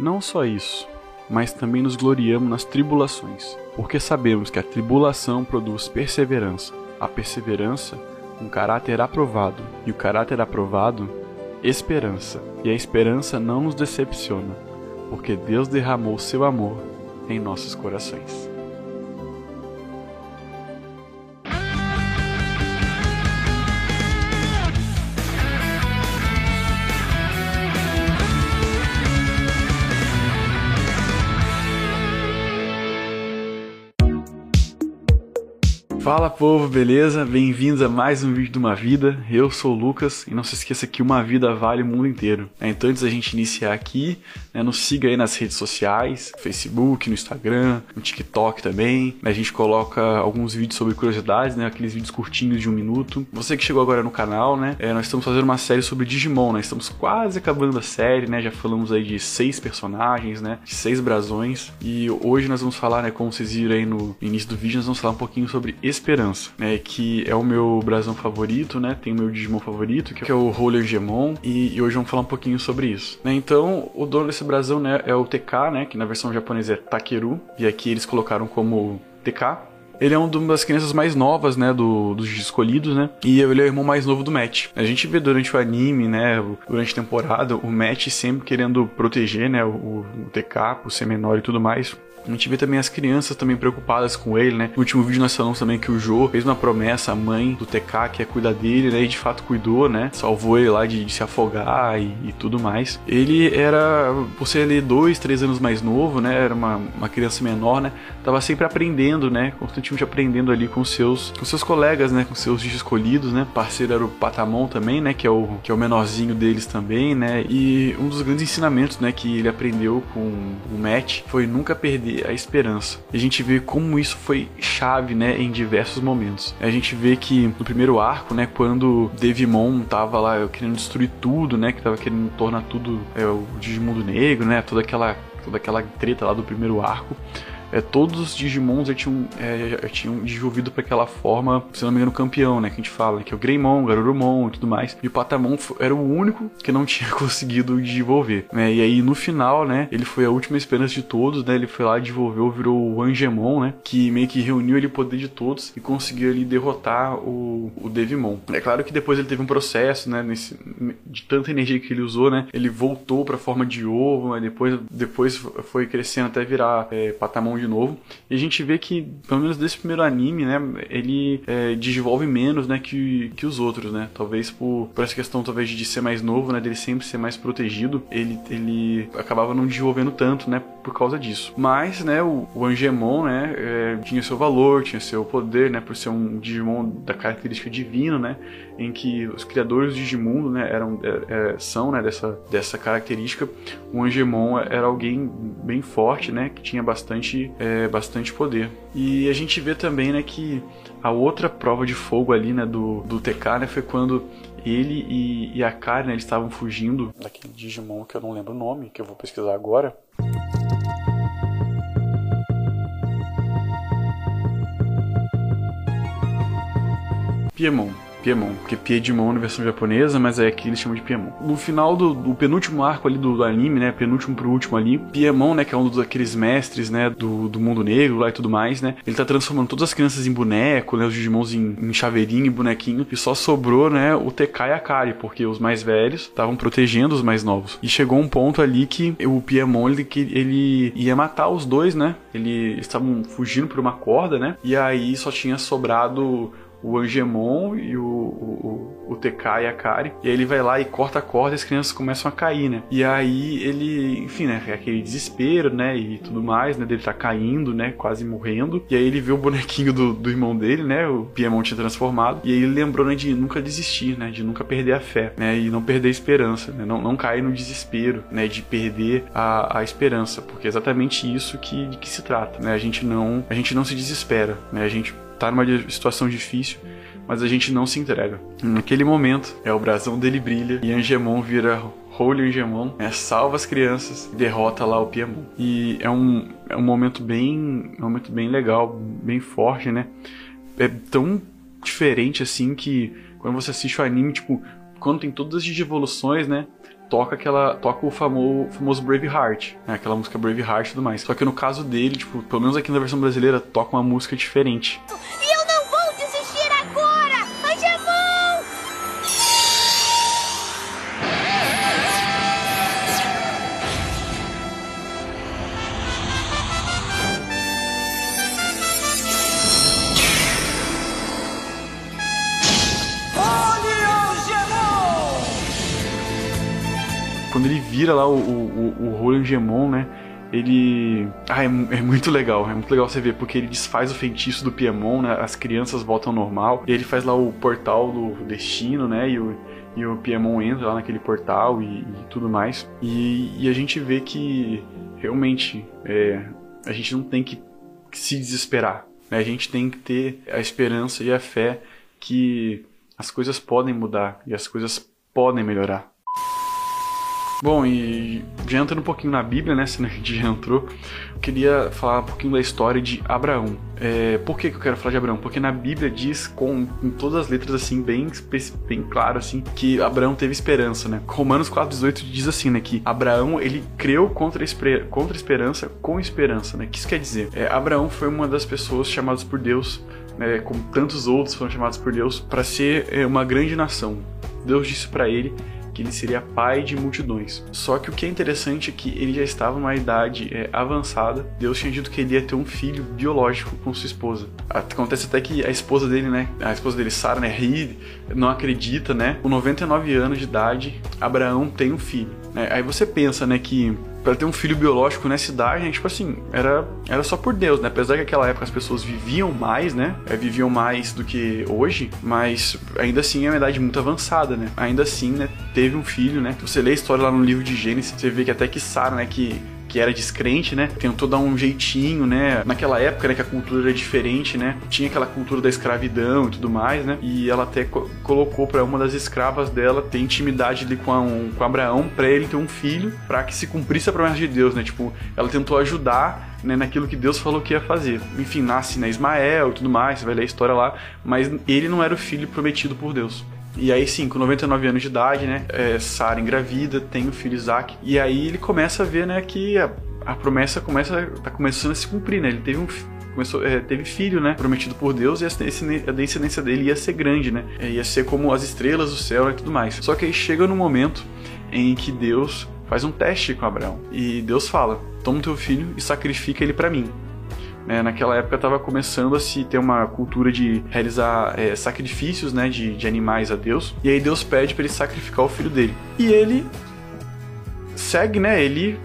Não só isso, mas também nos gloriamos nas tribulações, porque sabemos que a tribulação produz perseverança, a perseverança, um caráter aprovado, e o caráter aprovado, esperança, e a esperança não nos decepciona, porque Deus derramou seu amor em nossos corações. Fala povo, beleza? Bem-vindos a mais um vídeo de uma vida. Eu sou o Lucas e não se esqueça que uma vida vale o mundo inteiro. É, então, antes da gente iniciar aqui, né, nos siga aí nas redes sociais, Facebook, no Instagram, no TikTok também. A gente coloca alguns vídeos sobre curiosidades, né, aqueles vídeos curtinhos de um minuto. Você que chegou agora no canal, né, é, nós estamos fazendo uma série sobre Digimon, né? Estamos quase acabando a série, né? Já falamos aí de seis personagens, né? De seis brasões. E hoje nós vamos falar, né, como vocês viram aí no início do vídeo, nós vamos falar um pouquinho sobre esse Esperança, né? Que é o meu brasão favorito, né? Tem o meu Digimon favorito, que é o Roller Gemon, e, e, hoje vamos falar um pouquinho sobre isso. Né? Então, o dono desse brasão, né, é o TK, né? Que na versão japonesa é Takeru, e aqui eles colocaram como TK, ele é uma das crianças mais novas, né, do, dos escolhidos, né? E ele é o irmão mais novo do Matt. A gente vê durante o anime, né, durante a temporada, o Matt sempre querendo proteger, né, o, o TK por ser menor e tudo mais. A gente vê também as crianças também preocupadas com ele, né? No último vídeo nós falamos também que o Jo fez uma promessa à mãe do TK que é cuidar dele, né? E de fato cuidou, né? Salvou ele lá de, de se afogar e, e, tudo mais. Ele era, por ser ele dois, três anos mais novo, né? Era uma, uma criança menor, né? Tava sempre aprendendo, né? Constantemente aprendendo ali com seus, com seus colegas, né? Com seus escolhidos, né? O parceiro era o Patamon também, né? Que é o, que é o menorzinho deles também, né? E um dos grandes ensinamentos, né? Que ele aprendeu com o Matt foi nunca perder a esperança. E a gente vê como isso foi chave, né, em diversos momentos. A gente vê que no primeiro arco, né, quando Devimon tava lá querendo destruir tudo, né, que tava querendo tornar tudo é, o Digimundo Negro, né, toda aquela toda aquela treta lá do primeiro arco é, todos os Digimons tinham, é, tinham desenvolvido para aquela forma, se não me engano, campeão, né? Que a gente fala, que é o Greymon, Garurumon e tudo mais. E o Patamon era o único que não tinha conseguido desenvolver, né? E aí no final, né? Ele foi a última esperança de todos, né? Ele foi lá, desenvolveu, virou o Angemon, né? Que meio que reuniu ele o poder de todos e conseguiu ali derrotar o, o Devimon. É claro que depois ele teve um processo, né? Nesse, de tanta energia que ele usou, né? Ele voltou para a forma de ovo, mas depois, depois foi crescendo até virar é, Patamon de novo. E a gente vê que, pelo menos desse primeiro anime, né, ele é, desenvolve menos, né, que, que os outros, né? Talvez por, por essa questão, talvez, de ser mais novo, né, dele sempre ser mais protegido, ele, ele acabava não desenvolvendo tanto, né, por causa disso. Mas, né, o, o Angemon, né, é, tinha seu valor, tinha seu poder, né, por ser um Digimon da característica divina, né, em que os criadores do Digimundo, né, eram, é, é, são, né, dessa, dessa característica. O Angemon era alguém bem forte, né, que tinha bastante, é, bastante poder. E a gente vê também, né, que a outra prova de fogo ali, né, do, do TK, né, foi quando ele e, e a Karen, né, eles estavam fugindo daquele Digimon que eu não lembro o nome, que eu vou pesquisar agora. Piemon. Piemon, porque Piedmon na versão japonesa, mas é aqui eles chamam de Piemon. No final do, do penúltimo arco ali do, do, anime, né, penúltimo pro último ali, Piemon, né, que é um dos aqueles mestres, né, do, do mundo negro lá e tudo mais, né, ele tá transformando todas as crianças em boneco, né, os Digimons em, em chaveirinho e bonequinho, e só sobrou, né, o TK e a Kari, porque os mais velhos estavam protegendo os mais novos. E chegou um ponto ali que o Piemon, ele, que ele ia matar os dois, né, eles estavam fugindo por uma corda, né, e aí só tinha sobrado o Angemon e o, o, o, TK e a Kari. E aí ele vai lá e corta a corda e as crianças começam a cair, né? E aí ele, enfim, né? É aquele desespero, né? E tudo mais, né? Dele tá caindo, né? Quase morrendo. E aí ele vê o bonequinho do, do irmão dele, né? O Piemon tinha transformado. E aí ele lembrou, né? De nunca desistir, né? De nunca perder a fé, né? E não perder a esperança, né? Não, não cair no desespero, né? De perder a, a esperança. Porque é exatamente isso que, de que se trata, né? A gente não, a gente não se desespera, né? A gente tá numa situação difícil, mas a gente não se entrega. Naquele momento, é o brasão dele brilha e Angemon vira Holy Angemon, né, salva as crianças derrota lá o Piemon. E é um, é um momento bem um momento bem legal, bem forte, né? É tão diferente assim que quando você assiste o anime, tipo, quando tem todas as evoluções, né? Toca aquela toca o famoso, famoso Braveheart, né? Aquela música Braveheart e tudo mais. Só que no caso dele, tipo, pelo menos aqui na versão brasileira, toca uma música diferente. quando vira lá o, o, o Roland Gemon, né? Ele. Ah, é, é, muito legal, é muito legal você ver, porque ele desfaz o feitiço do Piemon, né? As crianças voltam ao normal. E ele faz lá o portal do destino, né? E o, e o Piemon entra lá naquele portal e, e tudo mais. E, e, a gente vê que realmente é, a gente não tem que, que se desesperar. Né? A gente tem que ter a esperança e a fé que as coisas podem mudar e as coisas podem melhorar. Bom, e já entrando um pouquinho na Bíblia, né? Se a gente já entrou, eu queria falar um pouquinho da história de Abraão. É, por que, que eu quero falar de Abraão? Porque na Bíblia diz com, com todas as letras assim, bem, bem claro assim, que Abraão teve esperança, né? Romanos 4,18 diz assim, né? Que Abraão ele creu contra contra esperança com esperança, né? O que isso quer dizer? É, Abraão foi uma das pessoas chamadas por Deus, né, como tantos outros foram chamados por Deus, para ser é, uma grande nação. Deus disse para ele que ele seria pai de multidões. Só que o que é interessante é que ele já estava numa idade é, avançada. Deus tinha dito que ele ia ter um filho biológico com sua esposa. Acontece até que a esposa dele, né, a esposa dele, Sara, né, ri, não acredita, né? Com 99 anos de idade, Abraão tem um filho. Né? Aí você pensa, né, que para ter um filho biológico nessa idade, né, tipo assim, era, era só por Deus, né? Apesar que naquela época as pessoas viviam mais, né? É, viviam mais do que hoje, mas ainda assim é uma idade muito avançada, né? Ainda assim, né, teve um filho, né? Você lê a história lá no livro de Gênesis, você vê que até que Sara, né, que que era descrente, né? Tentou dar um jeitinho, né? Naquela época, né, que a cultura era diferente, né? Tinha aquela cultura da escravidão e tudo mais, né? E ela até co colocou para uma das escravas dela ter intimidade ali com, a, um, com Abraão para ele ter um filho, para que se cumprisse a promessa de Deus, né? Tipo, ela tentou ajudar né, naquilo que Deus falou que ia fazer. Enfim, nasce né, Ismael e tudo mais, você vai ler a história lá, mas ele não era o filho prometido por Deus. E aí sim, com 99 anos de idade, né, é, Sara engravida, tem o filho Isaac, e aí ele começa a ver, né, que a, a promessa começa, tá começando a se cumprir, né, ele teve um começou, é, teve filho, né? Prometido por Deus, e a descendência dele ia ser grande, né? É, ia ser como as estrelas do céu e tudo mais. Só que aí chega no momento em que Deus faz um teste com Abraão. E Deus fala: Toma o teu filho e sacrifica ele para mim. Né? Naquela época estava começando a se ter uma cultura de realizar é, sacrifícios né, de, de animais a Deus. E aí Deus pede para ele sacrificar o filho dele. E ele segue, né? Ele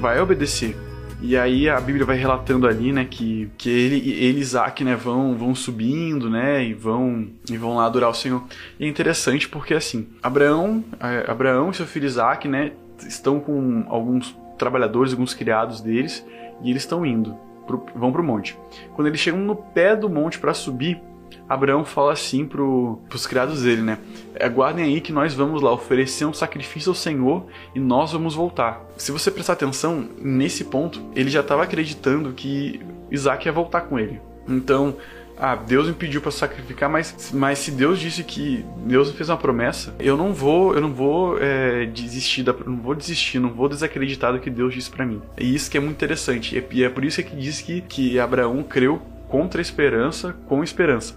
vai obedecer. E aí a Bíblia vai relatando ali, né, que, que ele, ele e Isaac, né, vão, vão subindo, né, e vão, e vão lá adorar o Senhor. E é interessante porque, assim, Abraão, é, Abraão e seu filho Isaac, né, estão com alguns trabalhadores, alguns criados deles, e eles estão indo pro, vão pro monte. Quando eles chegam no pé do monte para subir, Abraão fala assim pro, pros criados dele, né? Aguardem aí que nós vamos lá oferecer um sacrifício ao Senhor e nós vamos voltar. Se você prestar atenção, nesse ponto, ele já estava acreditando que Isaac ia voltar com ele. Então, ah, Deus me pediu para sacrificar, mas, mas se Deus disse que Deus fez uma promessa, eu não vou, eu não vou é, desistir, da, não vou desistir, não vou desacreditar do que Deus disse para mim. E isso que é muito interessante. E é, é por isso que diz que, que Abraão creu contra a esperança, com esperança.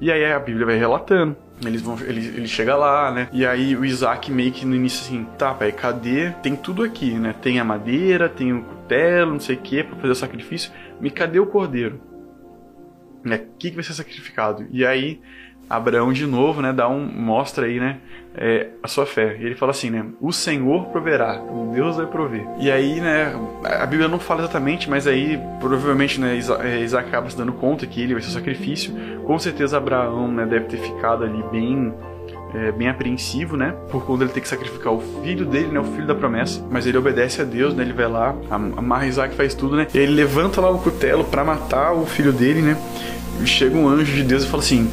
E aí a Bíblia vai relatando. Eles vão, ele, ele chega lá, né? E aí o Isaac meio que no início assim, tá, pai, cadê? Tem tudo aqui, né? Tem a madeira, tem o cutelo, não sei o que, pra fazer o sacrifício. Me cadê o cordeiro? Né? Que, que vai ser sacrificado? E aí Abraão de novo, né, dá um mostra aí, né, é, a sua fé. E ele fala assim, né, o Senhor proverá, o Deus vai prover. E aí, né, a Bíblia não fala exatamente, mas aí provavelmente, né, é, Isaac acaba se dando conta que ele vai ser o sacrifício. Com certeza Abraão, né, deve ter ficado ali bem é, bem apreensivo, né? Por conta dele ter que sacrificar o filho dele, né? O filho da promessa. Mas ele obedece a Deus, né? Ele vai lá, amarra Isaac, faz tudo, né? Ele levanta lá o cutelo para matar o filho dele, né? E chega um anjo de Deus e fala assim: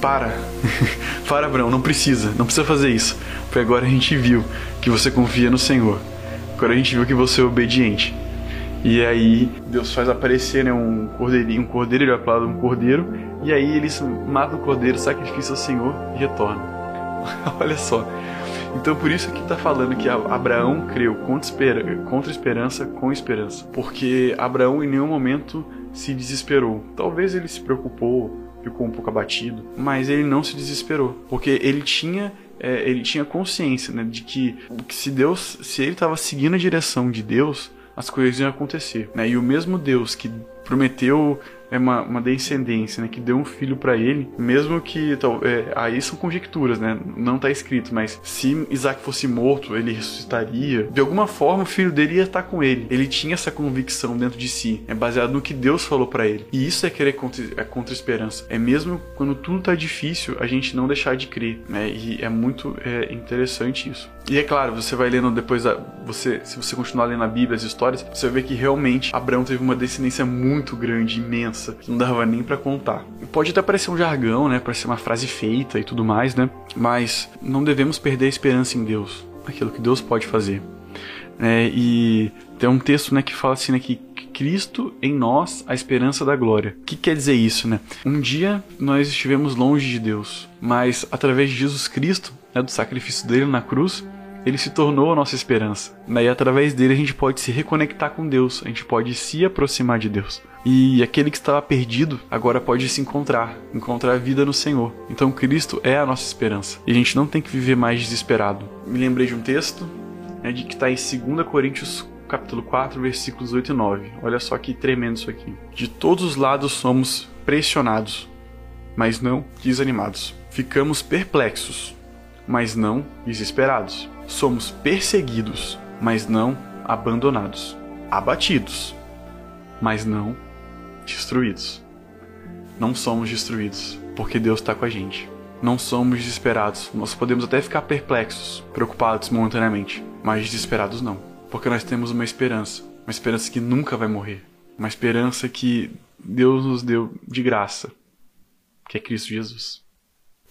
Para, para, Abraão, não precisa, não precisa fazer isso. Porque agora a gente viu que você confia no Senhor. Agora a gente viu que você é obediente. E aí Deus faz aparecer né, um cordeirinho, um cordeiro, ele de um cordeiro, e aí eles matam o cordeiro, sacrificam ao Senhor e retornam. Olha só. Então por isso que está falando que Abraão creu contra, contra esperança com esperança. Porque Abraão em nenhum momento se desesperou. Talvez ele se preocupou, ficou um pouco abatido, mas ele não se desesperou, porque ele tinha é, ele tinha consciência né, de que, que se Deus, se ele estava seguindo a direção de Deus, as coisas iam acontecer. Né? E o mesmo Deus que prometeu é uma, uma descendência, né, que deu um filho para ele, mesmo que é, aí são conjecturas, né, não está escrito, mas se Isaac fosse morto, ele ressuscitaria. De alguma forma, o filho dele ia estar com ele. Ele tinha essa convicção dentro de si, é baseado no que Deus falou para ele. E isso é querer contra, é contra esperança. É mesmo quando tudo tá difícil, a gente não deixar de crer, né? E é muito é, interessante isso. E é claro, você vai lendo depois, você, se você continuar lendo a Bíblia, as histórias, você vai ver que realmente Abraão teve uma descendência muito grande, imensa, que não dava nem para contar. Pode até parecer um jargão, né, parecer uma frase feita e tudo mais, né, mas não devemos perder a esperança em Deus, aquilo que Deus pode fazer. É, e tem um texto né, que fala assim, né, que Cristo em nós, a esperança da glória. O que quer dizer isso, né? Um dia nós estivemos longe de Deus, mas através de Jesus Cristo, né, do sacrifício dele na cruz, ele se tornou a nossa esperança. E através dele a gente pode se reconectar com Deus, a gente pode se aproximar de Deus. E aquele que estava perdido agora pode se encontrar, encontrar a vida no Senhor. Então Cristo é a nossa esperança. E a gente não tem que viver mais desesperado. Me lembrei de um texto né, de que está em 2 Coríntios capítulo 4, versículos 8 e 9. Olha só que tremendo isso aqui. De todos os lados somos pressionados, mas não desanimados. Ficamos perplexos, mas não desesperados somos perseguidos, mas não abandonados, abatidos, mas não destruídos. Não somos destruídos, porque Deus está com a gente. Não somos desesperados. Nós podemos até ficar perplexos, preocupados momentaneamente, mas desesperados não, porque nós temos uma esperança, uma esperança que nunca vai morrer, uma esperança que Deus nos deu de graça, que é Cristo Jesus.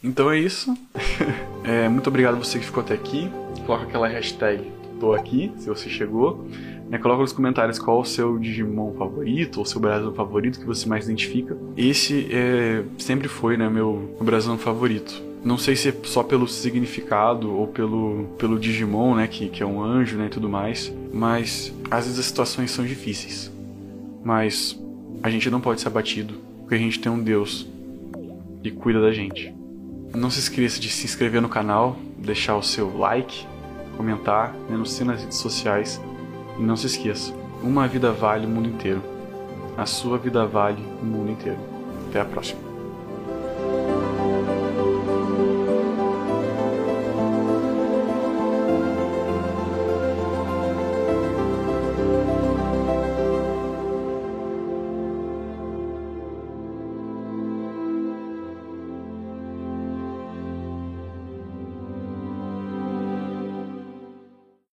Então é isso. é, muito obrigado a você que ficou até aqui coloca aquela hashtag tô aqui, se você chegou. Né, coloca nos comentários qual o seu Digimon favorito ou seu Brasão favorito que você mais identifica. Esse é, sempre foi né, meu, Brasão favorito. Não sei se é só pelo significado ou pelo, pelo Digimon, né, que, que é um anjo né, e tudo mais, mas às vezes as situações são difíceis. Mas a gente não pode ser abatido, porque a gente tem um Deus que cuida da gente. Não se esqueça de se inscrever no canal, deixar o seu like comentar, denuncie nas redes sociais e não se esqueça: uma vida vale o mundo inteiro. A sua vida vale o mundo inteiro. Até a próxima.